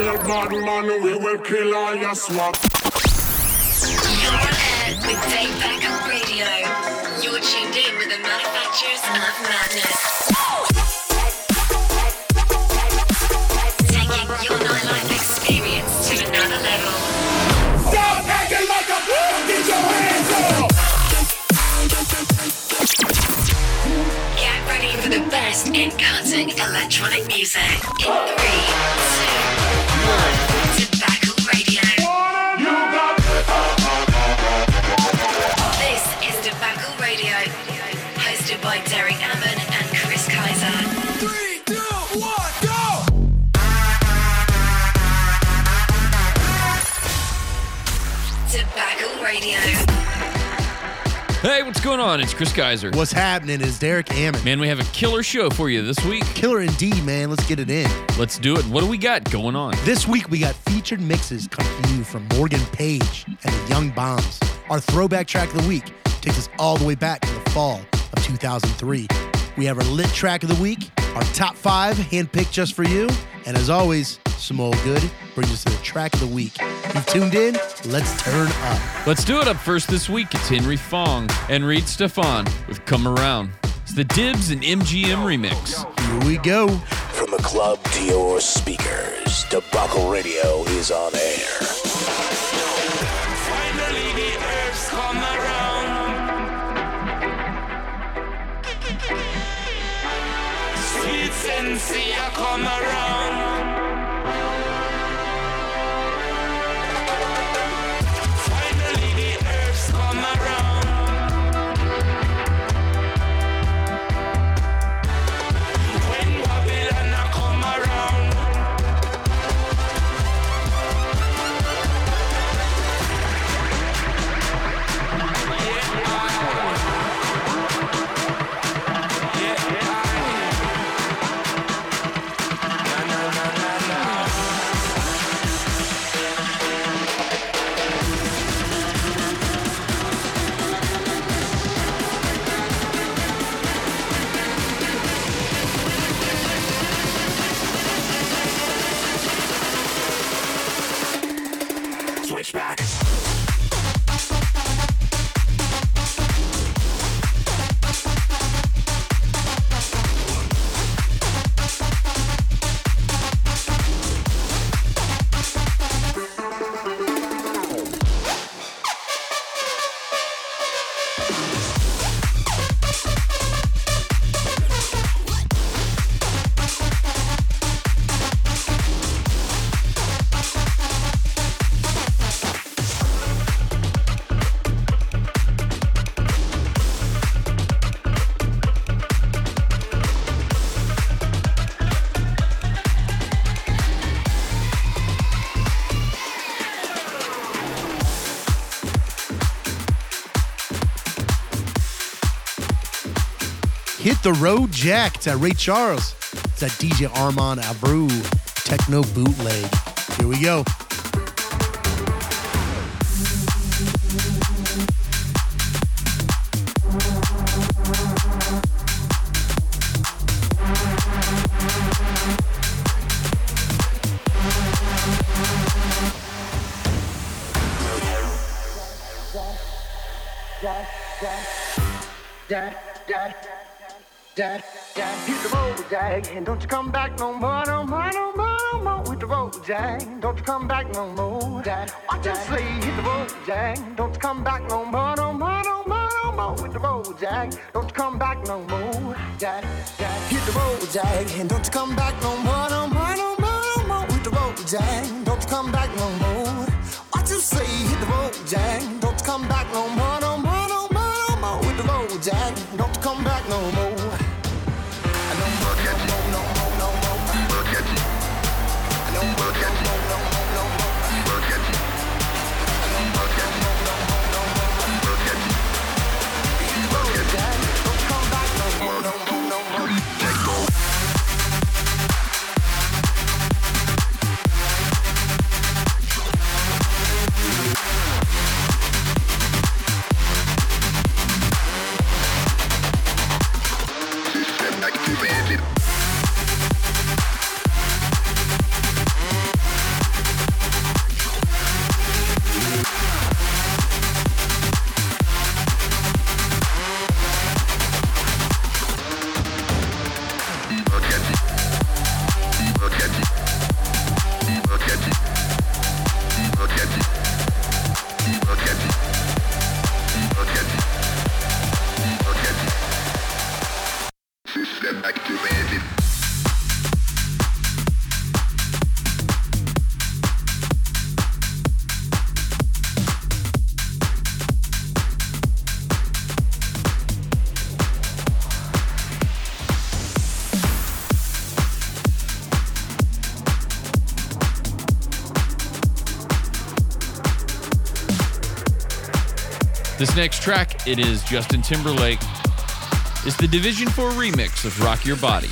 real bad man, we will kill all your swap. You're on air with Debacle Radio. You're tuned in with the manufacturers of madness. Taking your nightlife experience to another level. Stop acting like a fool! Get your hands up! Get ready for the best in cutting electronic music. In three, two, one. Hey, what's going on? It's Chris Kaiser. What's happening is Derek Ammon. Man, we have a killer show for you this week. Killer indeed, man. Let's get it in. Let's do it. What do we got going on? This week we got featured mixes coming to you from Morgan Page and the Young Bombs. Our throwback track of the week takes us all the way back to the fall of 2003. We have our lit track of the week, our top five handpicked just for you, and as always, some old good brings us to the track of the week. You've tuned in. Let's turn up. Let's do it up first this week. It's Henry Fong and Reed Stefan with Come Around. It's the Dibs and MGM remix. Here we go. From the club to your speakers, Debacle Radio is on air. Finally the herbs come around. Sweet sensei come around. Hit the road, Jack. It's at Ray Charles. It's at DJ Armand Abreu Techno Bootleg. Here we go. Jack, Jack, hit the road, Jack, and don't you come back no more, no more, no more, no more with the road, Jack. Don't you come back no more, Jack. Watch your hit the road, Jack. Don't you come back no more, no more, no more, no more with the road, Jack. Don't you come back no more, Jack, Jack, hit the road, Jack, and don't you come back no more, no more, no more, no more with the road, Jack. Don't you come back no more. Watch your hit the road, Jack. Don't you come back no more, no more, no more, no more with the road, Jack. Don't next track, it is Justin Timberlake. It's the Division 4 remix of Rock Your Body.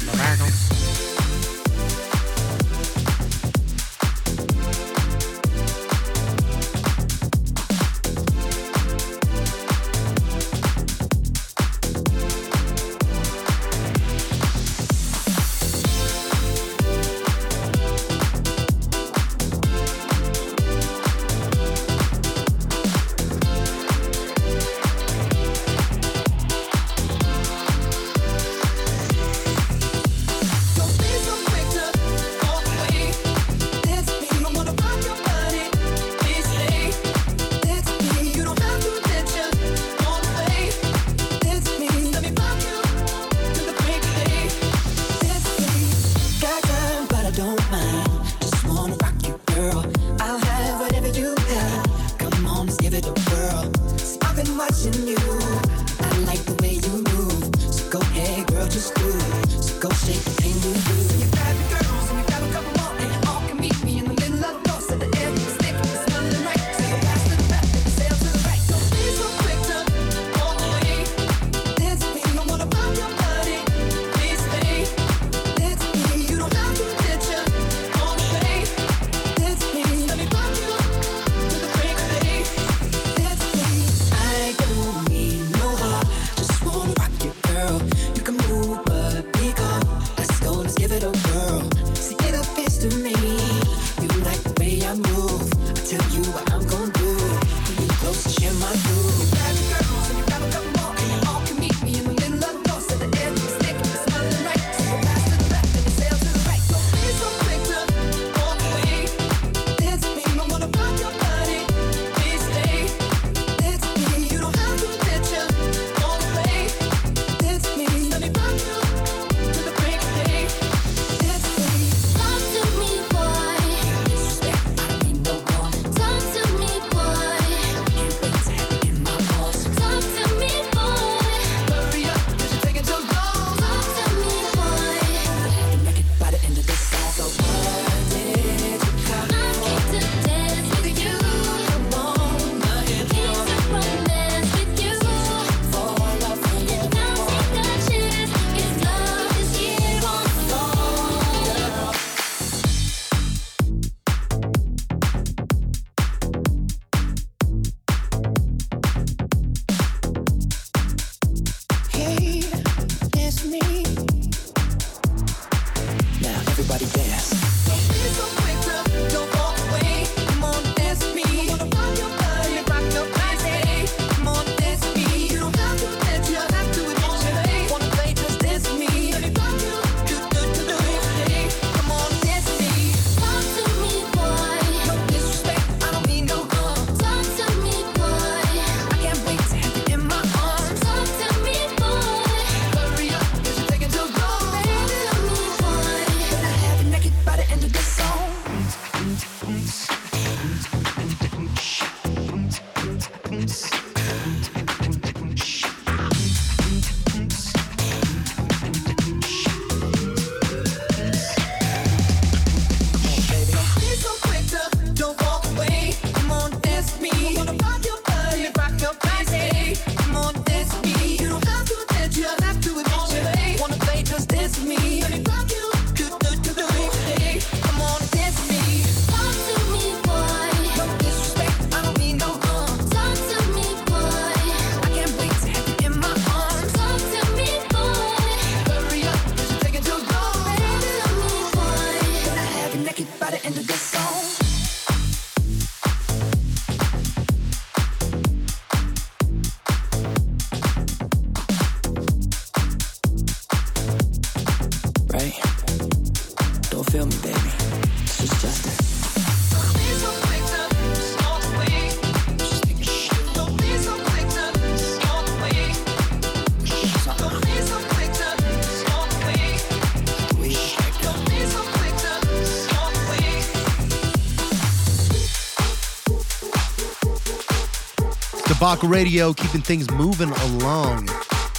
Talk Radio, keeping things moving along.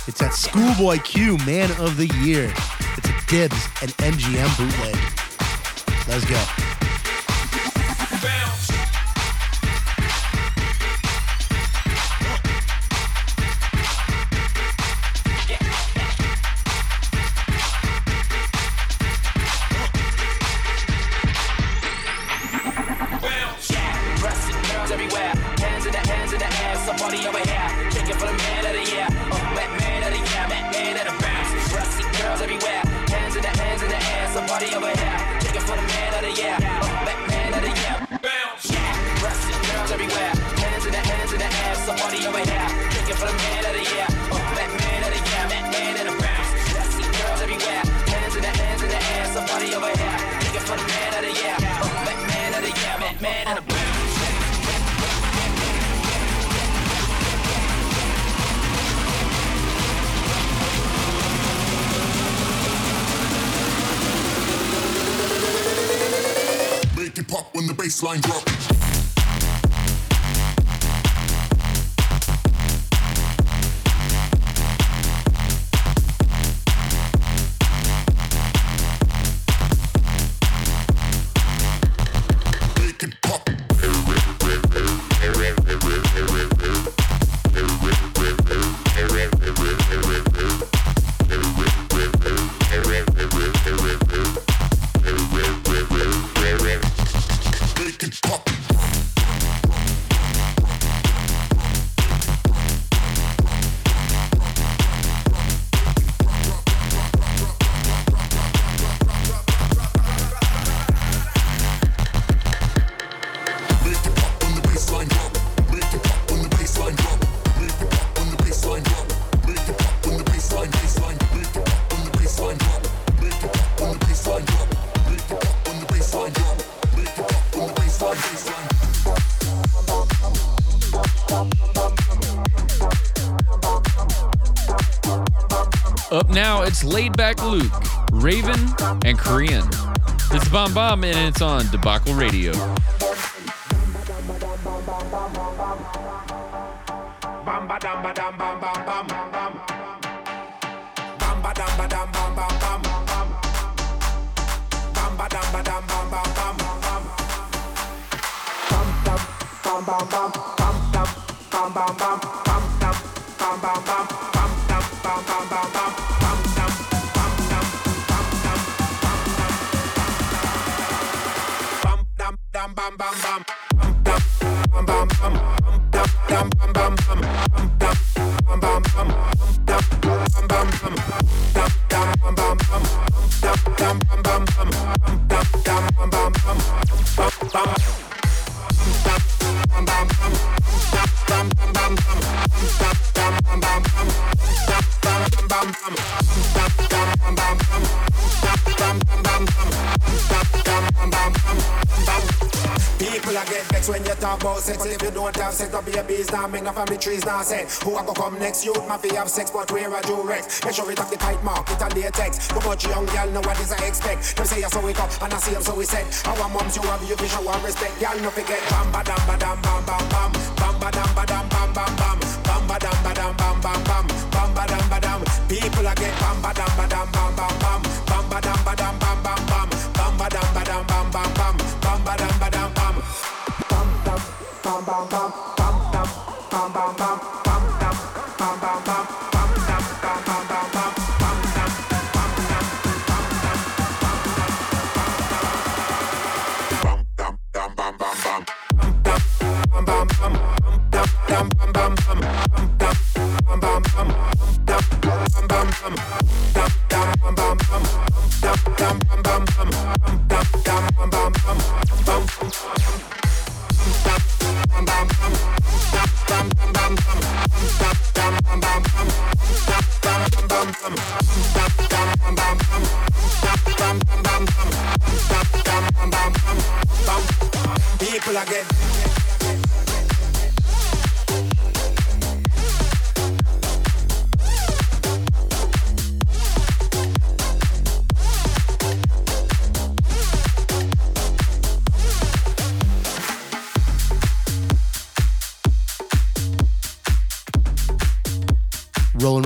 It's that Schoolboy Q Man of the Year. It's a Dibs and MGM bootleg. Let's go. over here. Looking for the man of the year. Black man of the year. Bounce. Yeah. Rusty girls everywhere. Hands in the hands in the air. Somebody over here. take it for the man pop when the bass line drop. it's Laid Back Luke, Raven, and Kreyn. It's is Bomb Bomb, and it's on Debacle Radio. trees now said, Who I go come next? You be have sex, but where I do Rex? Make sure it have the kite mark, it and text. Too much young girl, know what is I expect. Them say I saw we up, and I see them so we said. Our moms, you have you be show and respect. Y'all no forget. Bam ba dam ba dam bam bam bam. Bam ba dam ba dam bam bam bam. Bam ba dam ba dam bam bam bam. Bam ba dam ba dam. People I get bam ba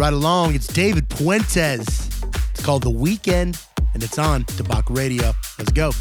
right along, it's David Puentes. It's called The Weekend, and it's on Debacle Radio. Let's go.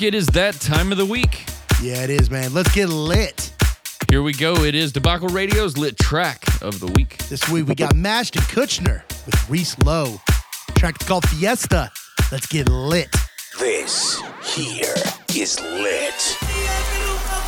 Right, Derek, it is that time of the week. Yeah, it is, man. Let's get lit. Here we go. It is Debacle Radio's lit track of the week. This week we got Mashed and Kushner with Reese Lowe. Track called Fiesta. Let's get lit. This here is lit.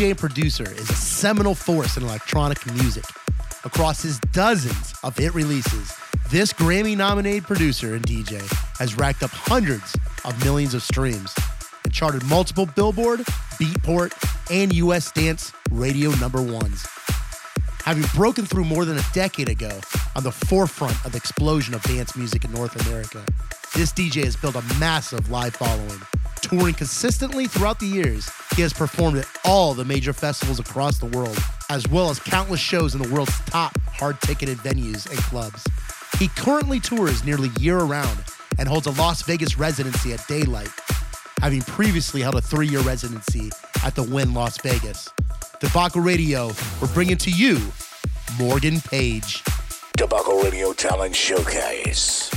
DJ and producer is a seminal force in electronic music. Across his dozens of hit releases, this Grammy nominated producer and DJ has racked up hundreds of millions of streams and charted multiple Billboard, Beatport, and US dance radio number ones. Having broken through more than a decade ago on the forefront of the explosion of dance music in North America, this DJ has built a massive live following. Touring consistently throughout the years, he has performed at all the major festivals across the world, as well as countless shows in the world's top hard ticketed venues and clubs. He currently tours nearly year round and holds a Las Vegas residency at Daylight, having previously held a three year residency at the Wynn Las Vegas. Debacle Radio, we're bringing to you Morgan Page. Debacle Radio Talent Showcase.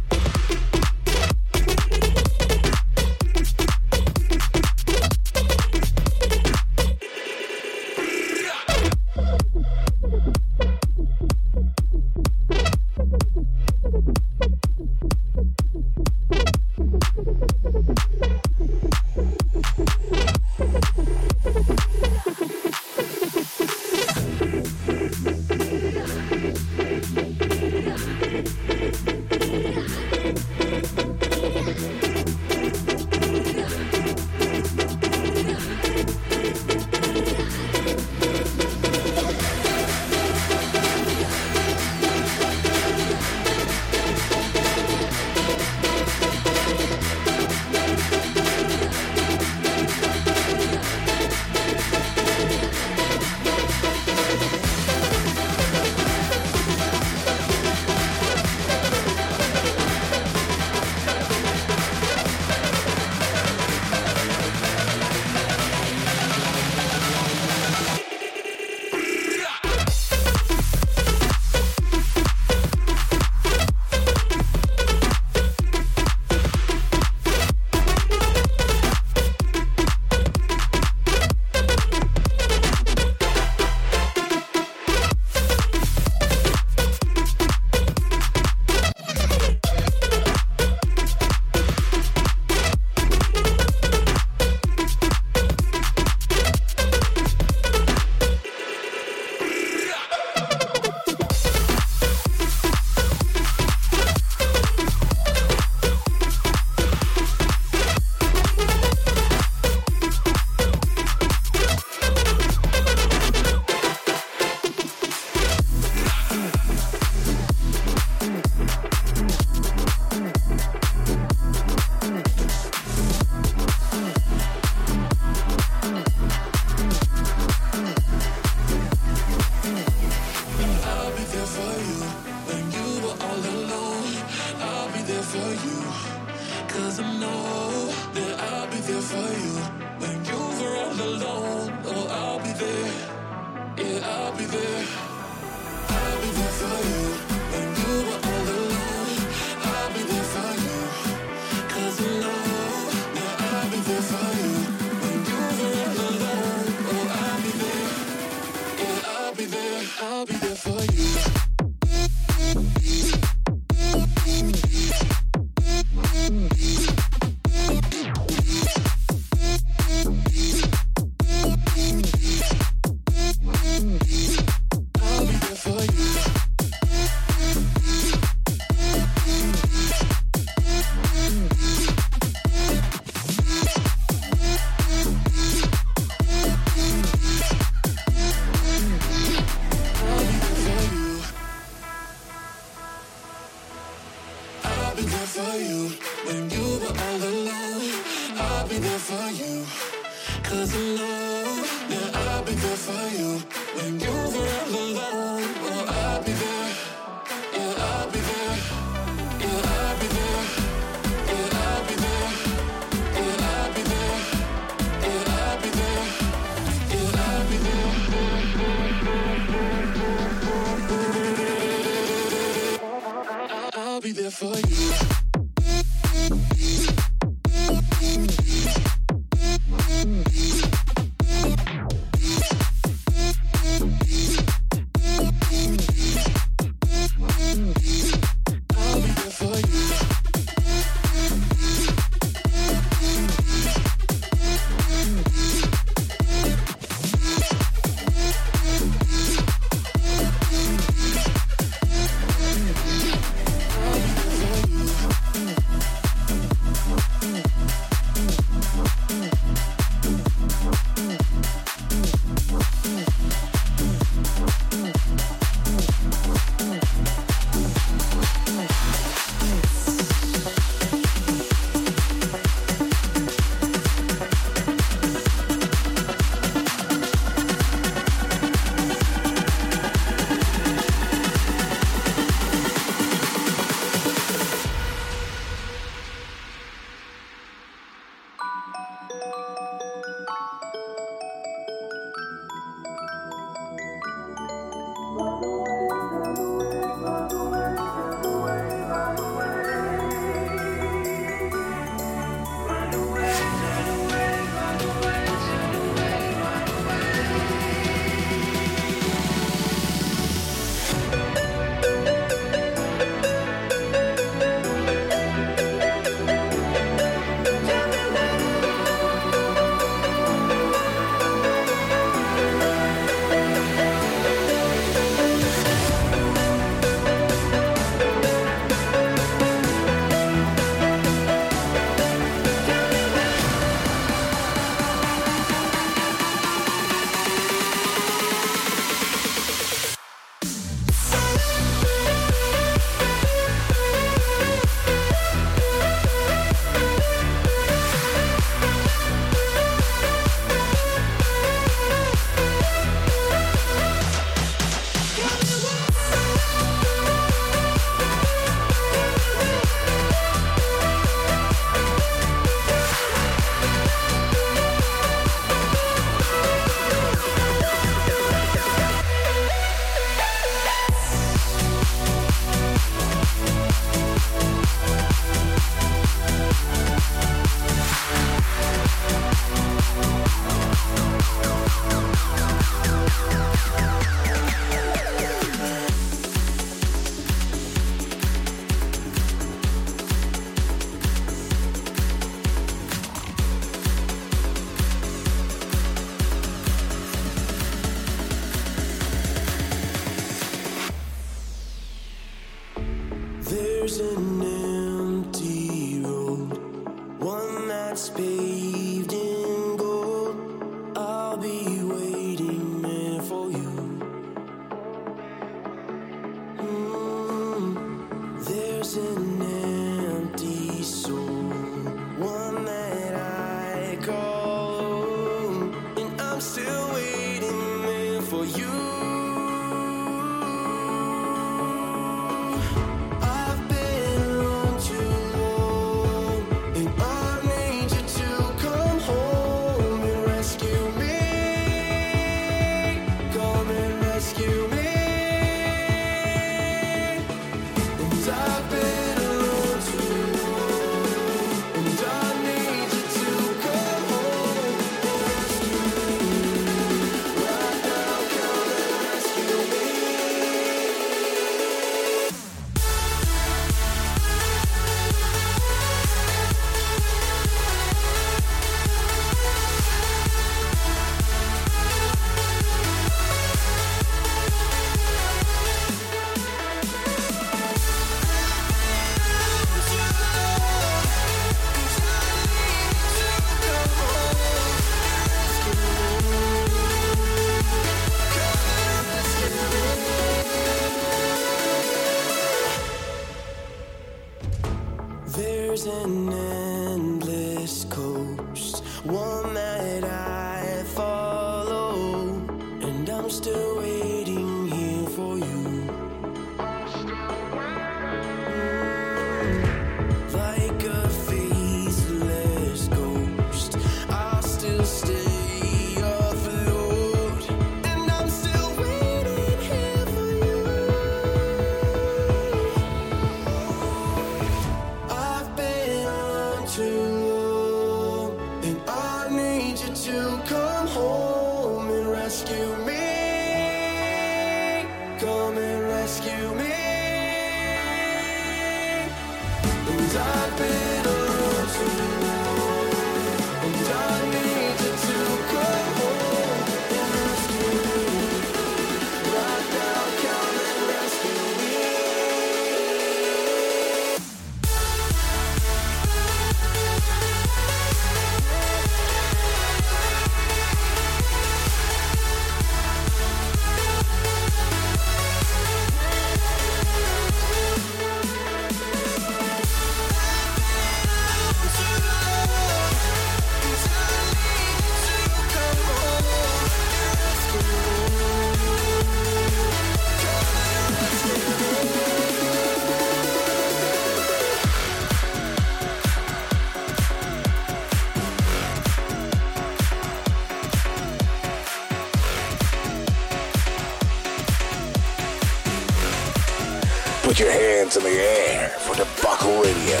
hands in the air for Debacle Radio.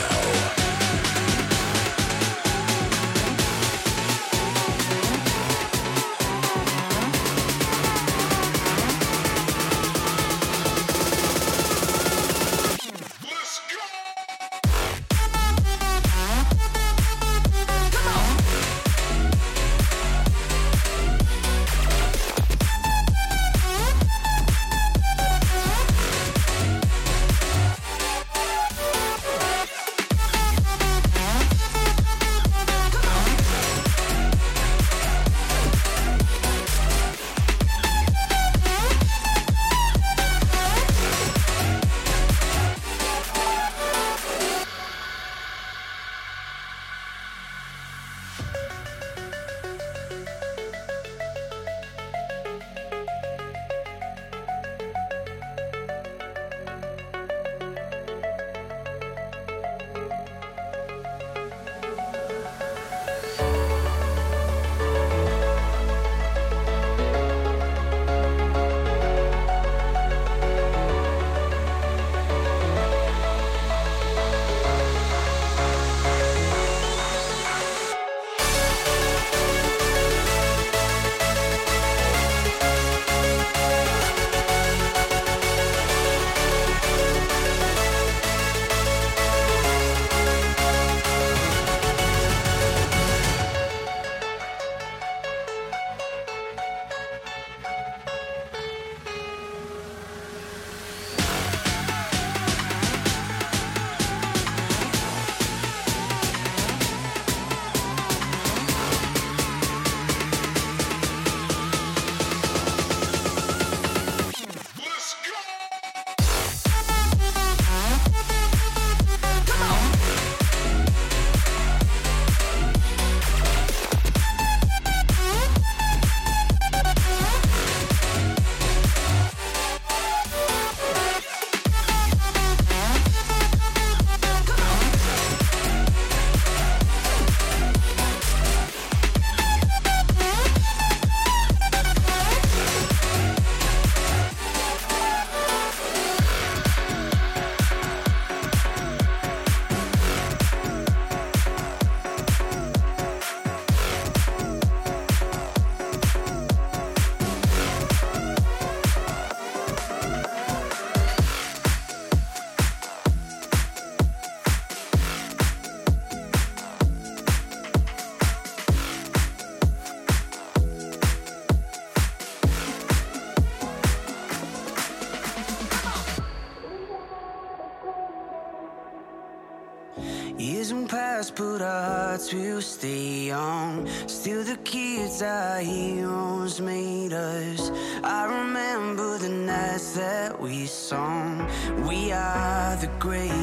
but our hearts will stay young. Still, the kids our heroes made us. I remember the nights that we sung. We are the great.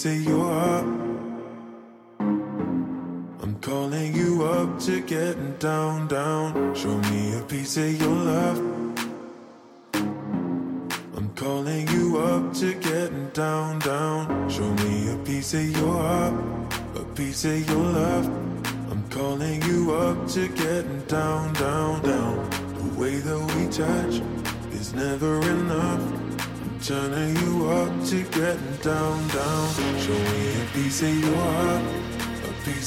say you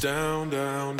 down, down,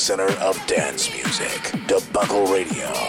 epicenter of dance music, Debacle Radio.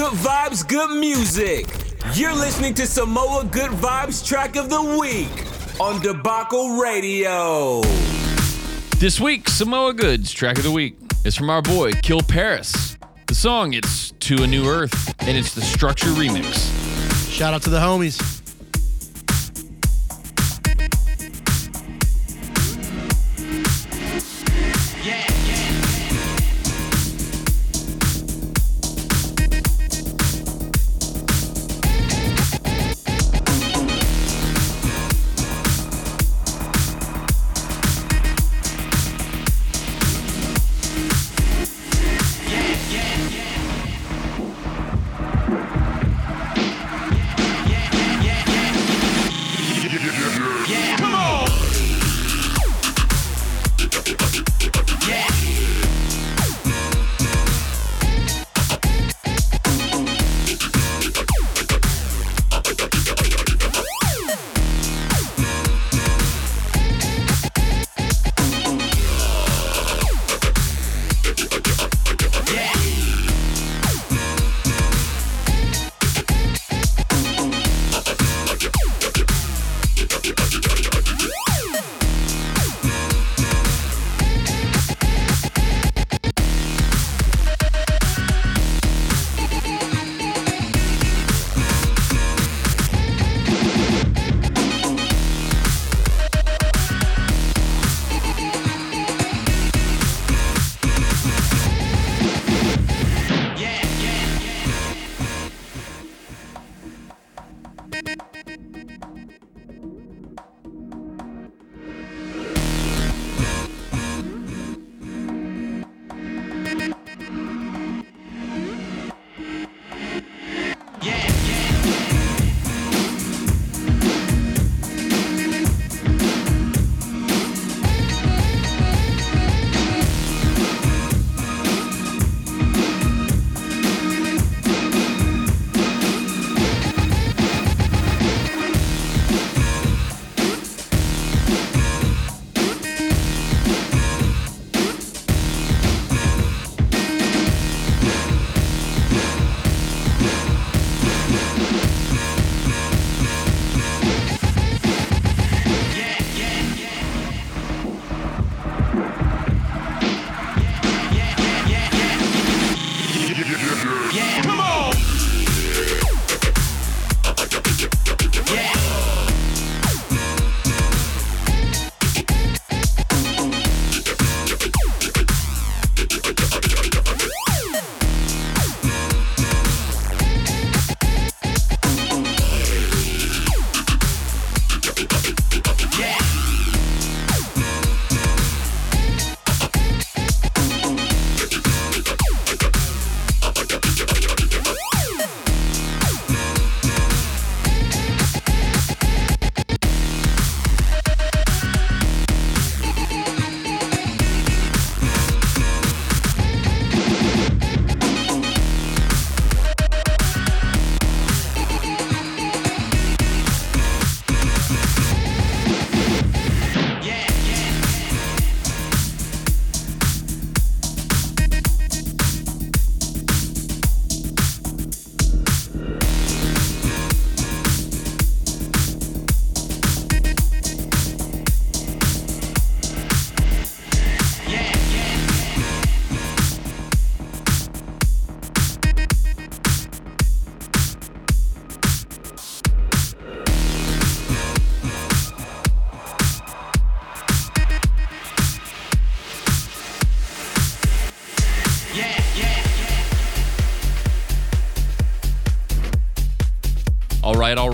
Good vibes, good music. You're listening to Samoa Good Vibes track of the week on Debacle Radio. This week, Samoa Good's track of the week is from our boy Kill Paris. The song it's To a New Earth, and it's the Structure remix. Shout out to the homies.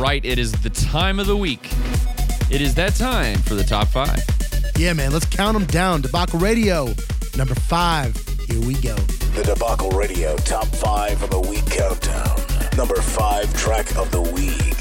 right, it is the time of the week. It is that time for the top five. Yeah, man, let's count them down. Debacle Radio, number five. Here we go. The Debacle Radio Top 5 of the Week Countdown. Number 5 track of the week.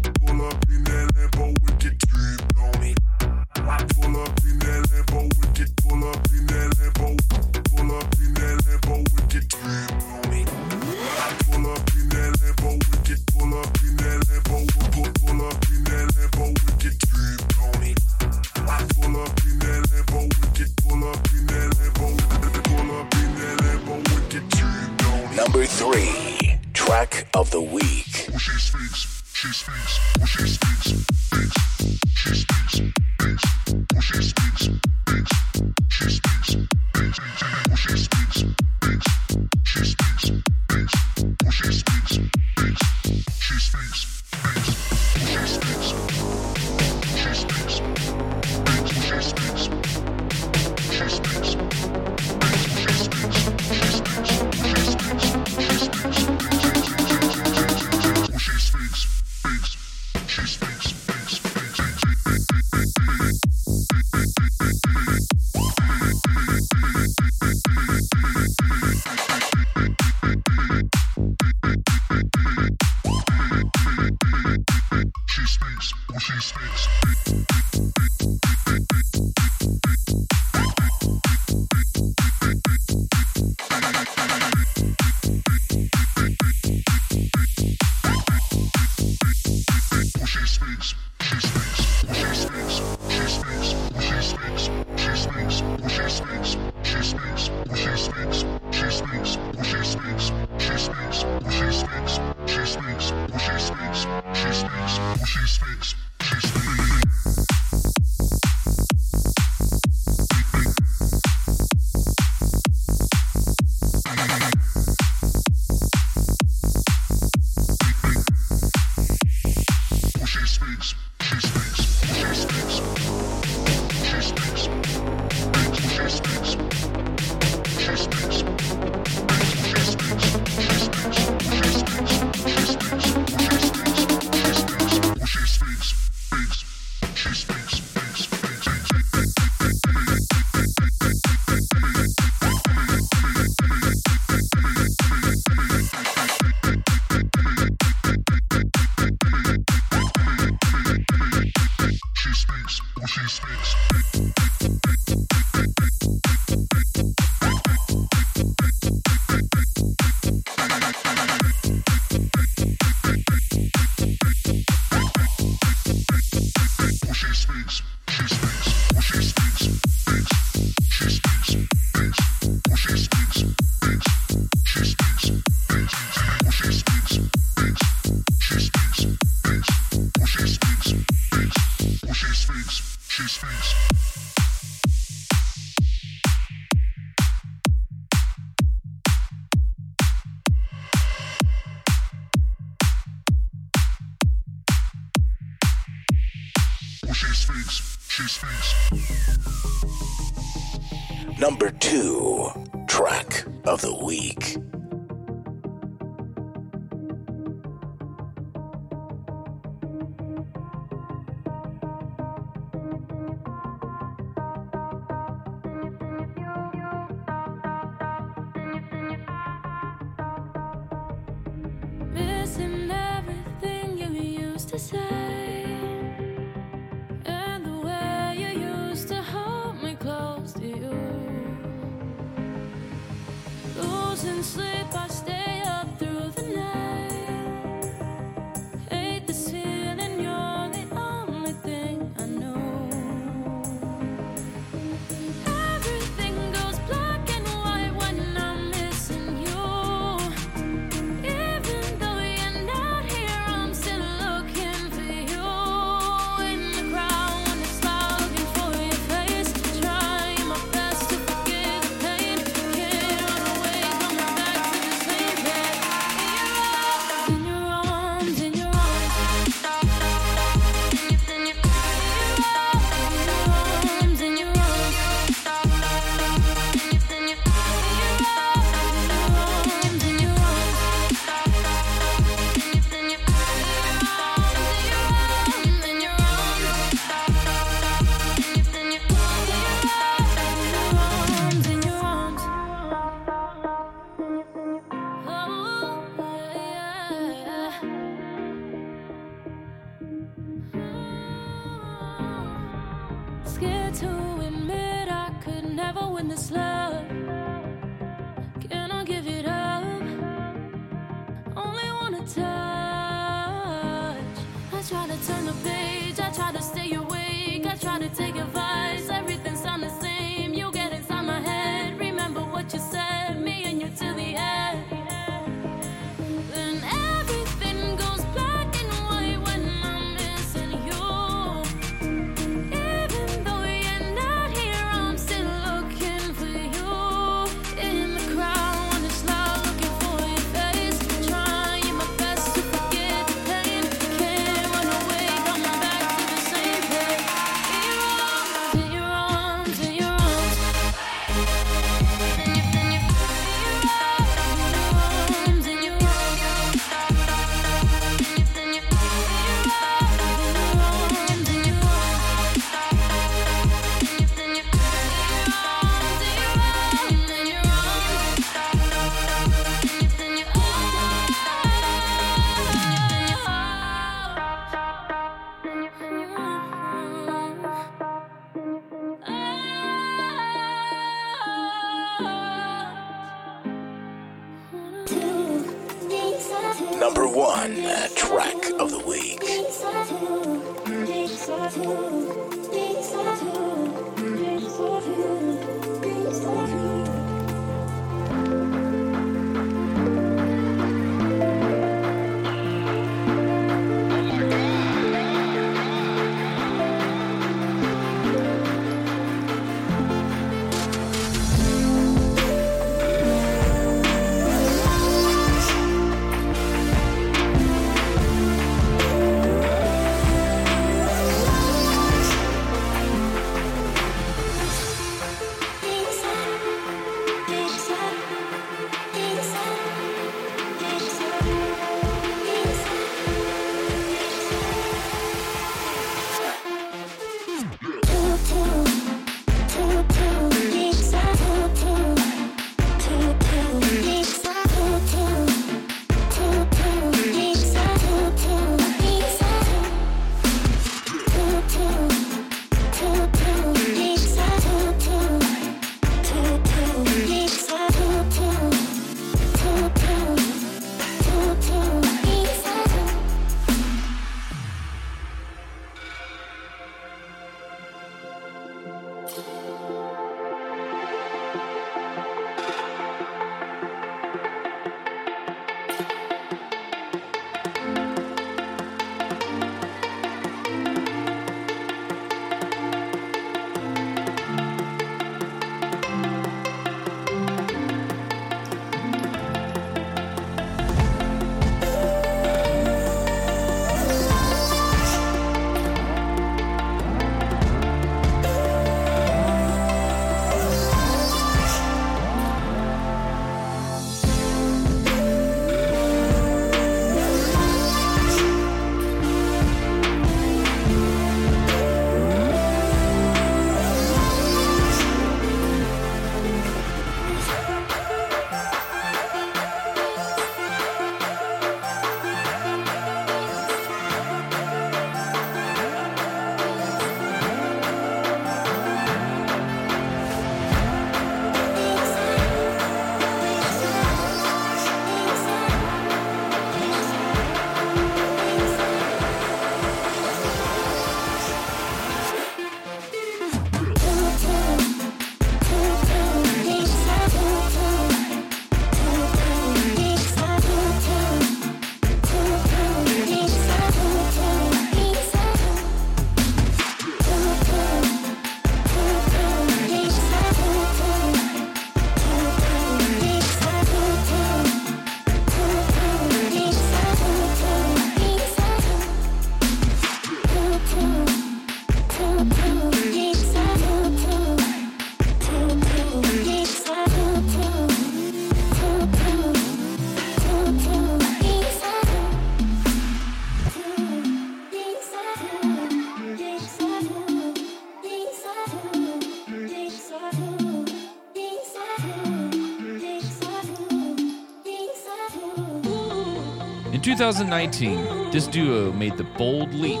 2019, this duo made the bold leap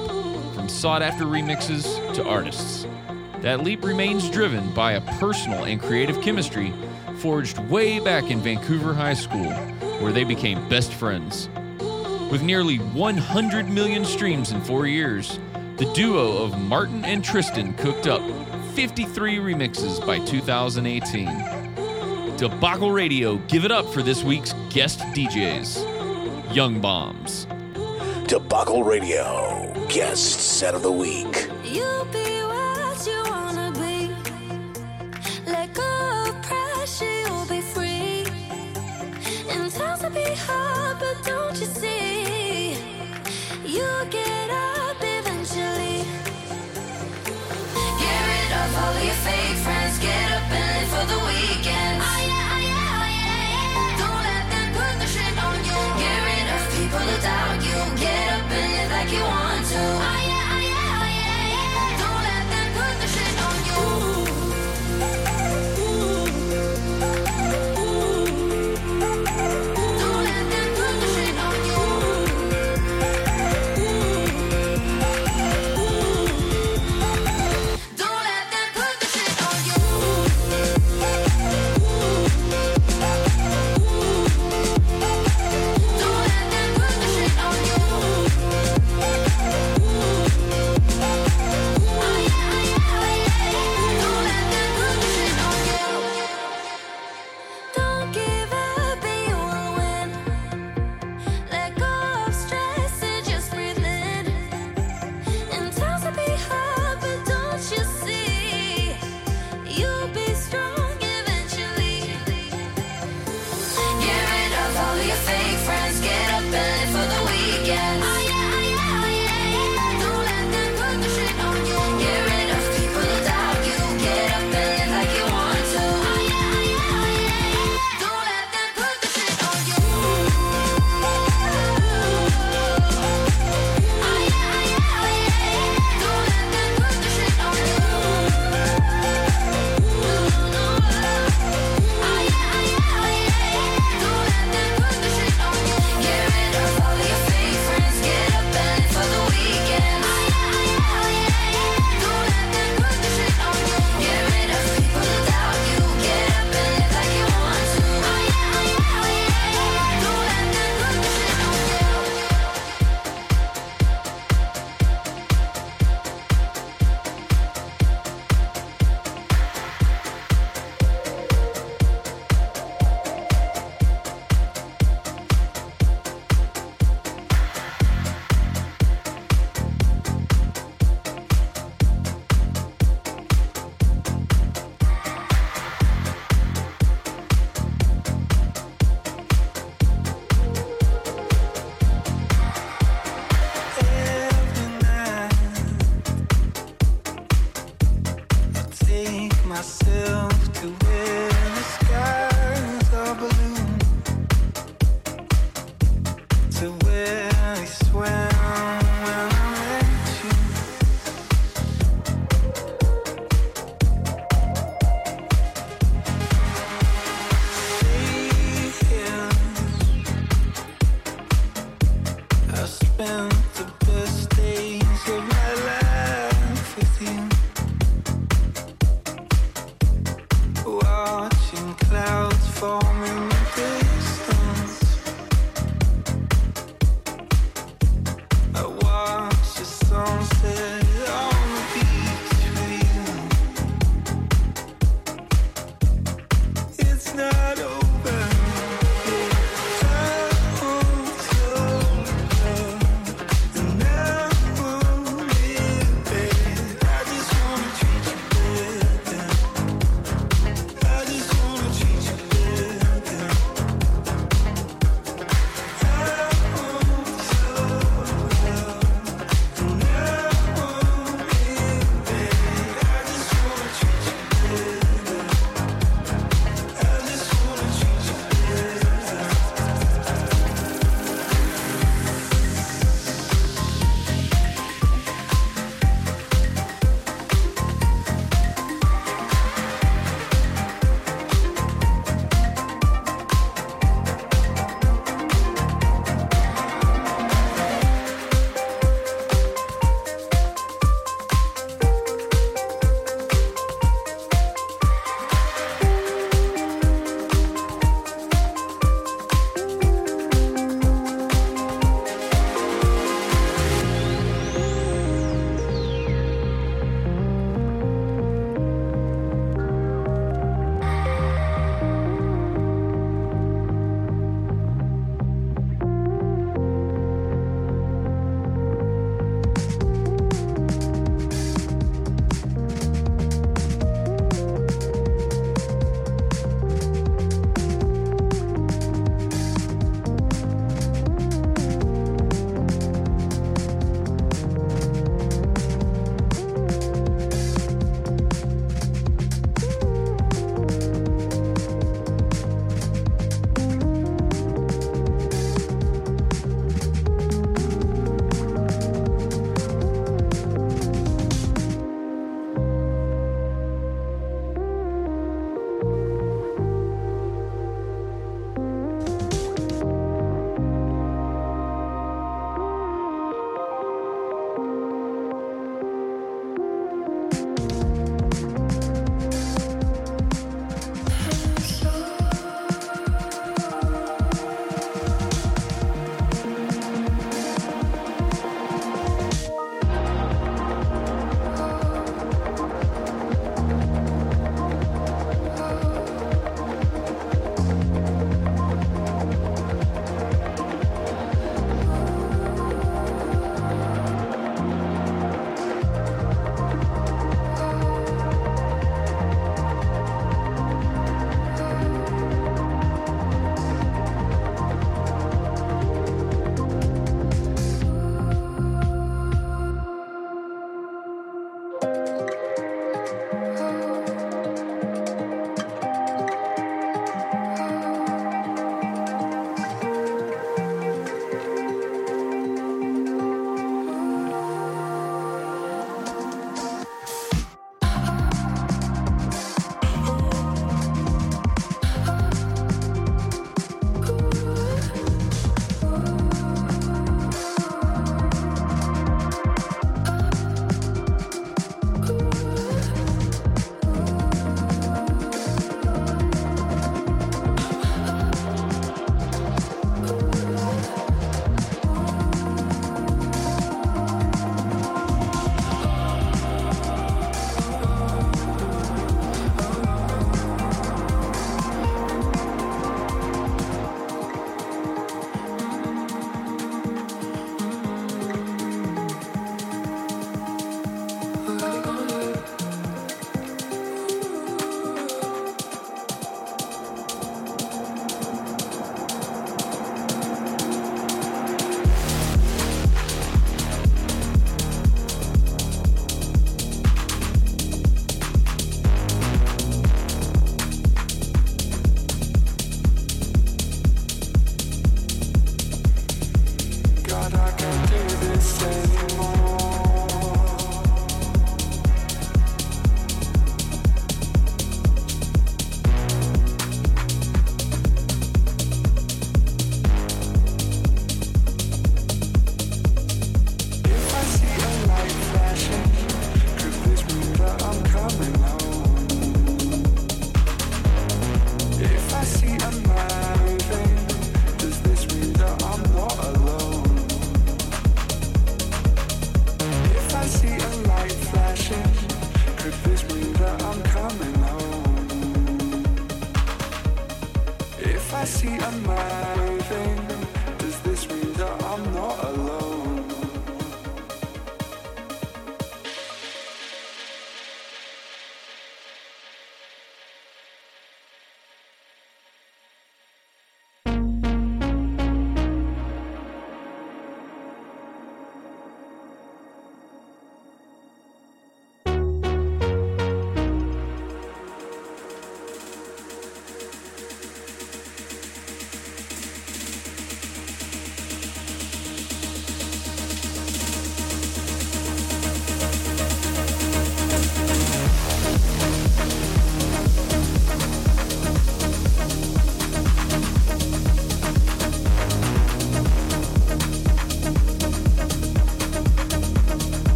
from sought after remixes to artists. That leap remains driven by a personal and creative chemistry forged way back in Vancouver High School, where they became best friends. With nearly 100 million streams in four years, the duo of Martin and Tristan cooked up 53 remixes by 2018. Debacle Radio, give it up for this week's guest DJs, Young Bombs. Debacle Radio, guest set of the week.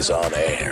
Is on air.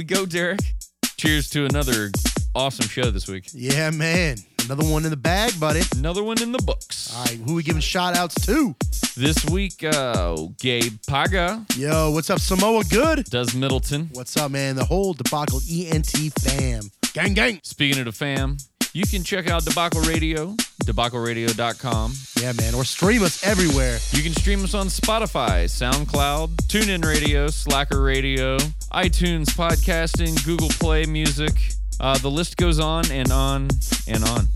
We go, Derek. Cheers to another awesome show this week. Yeah, man. Another one in the bag, buddy. Another one in the books. All right, who we giving shout outs to? This week, uh, Gabe Paga. Yo, what's up, Samoa Good? Does Middleton. What's up, man? The whole debacle ENT fam. Gang, gang. Speaking of the fam, you can check out Debacle Radio, debacleradio.com. Yeah, man. Or stream us everywhere. You can stream us on Spotify, SoundCloud, TuneIn Radio, Slacker Radio, iTunes Podcasting, Google Play Music. Uh, the list goes on and on and on.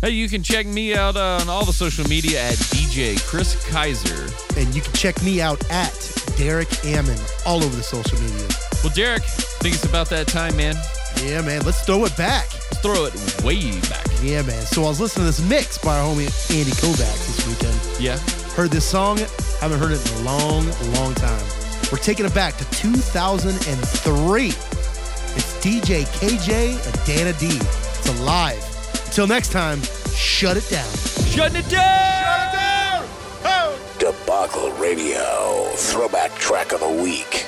Hey, you can check me out uh, on all the social media at DJ Chris Kaiser. And you can check me out at Derek Ammon all over the social media. Well, Derek, I think it's about that time, man. Yeah, man. Let's throw it back. Let's throw it way back. Yeah, man. So I was listening to this mix by our homie Andy Kovacs this weekend. Yeah. Heard this song. Haven't heard it in a long, long time. We're taking it back to 2003. It's DJ KJ and Dana D. It's alive. Until next time, shut it down. Shutting it down! Shut it down! Oh! Debacle Radio, throwback track of the week.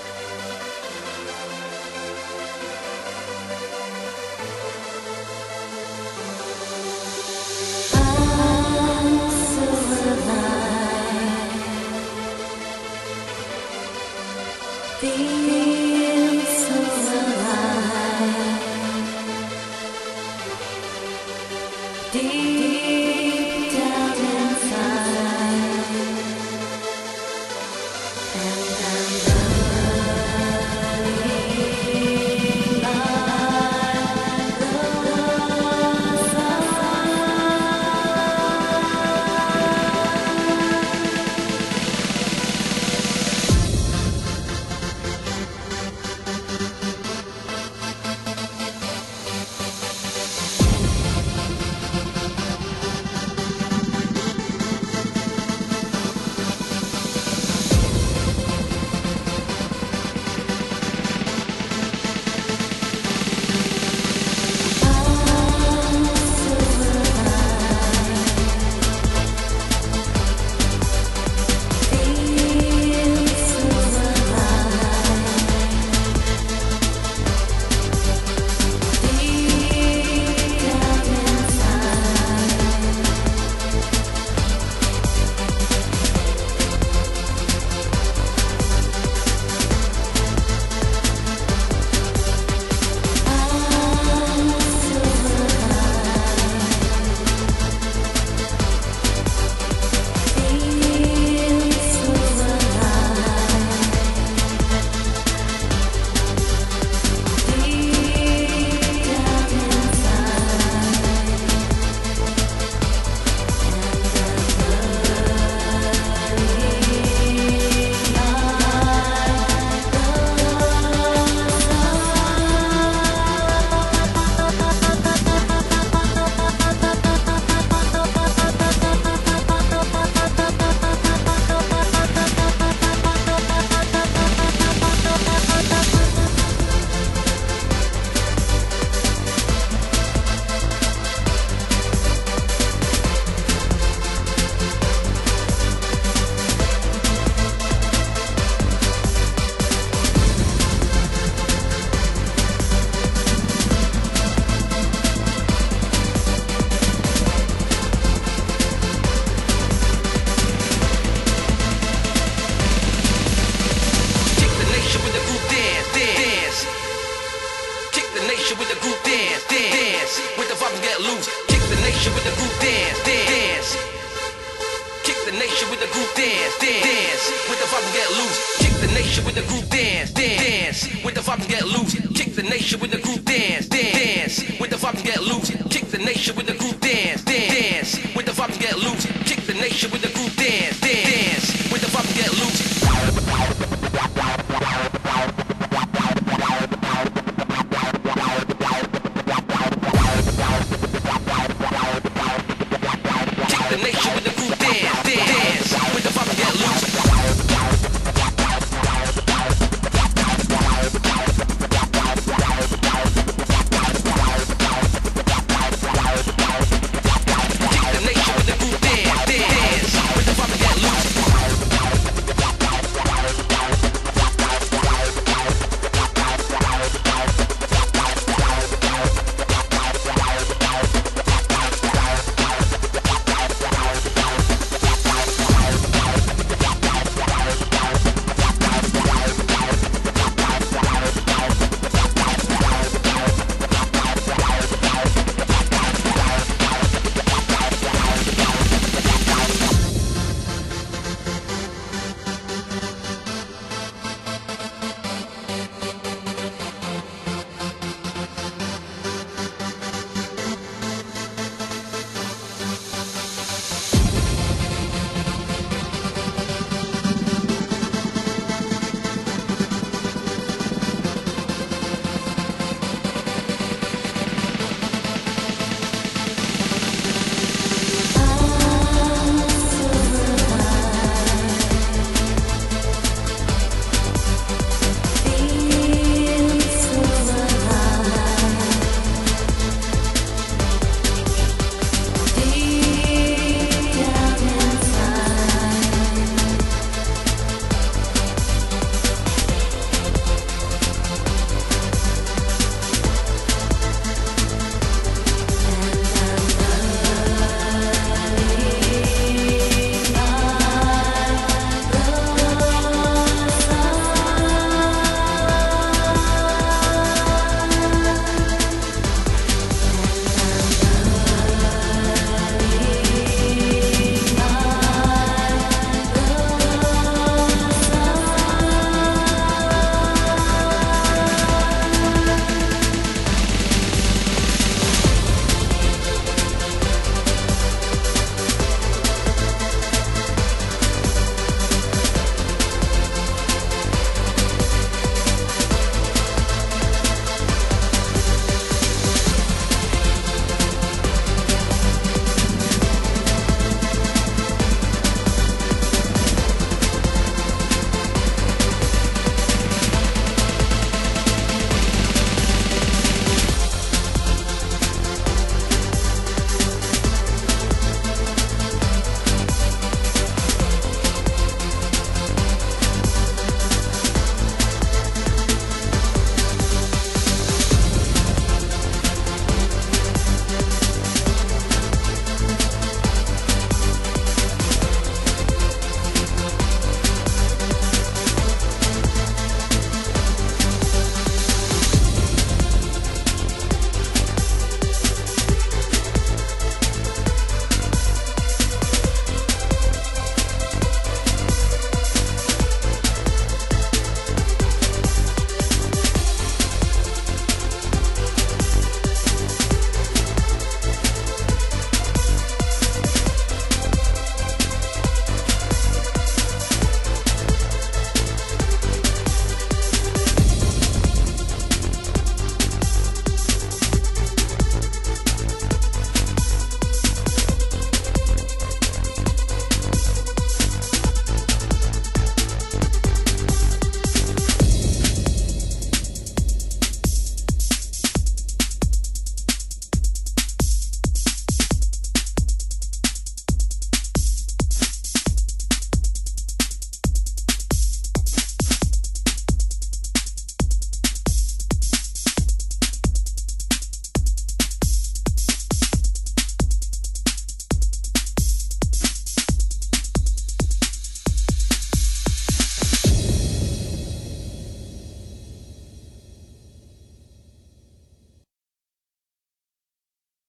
Deep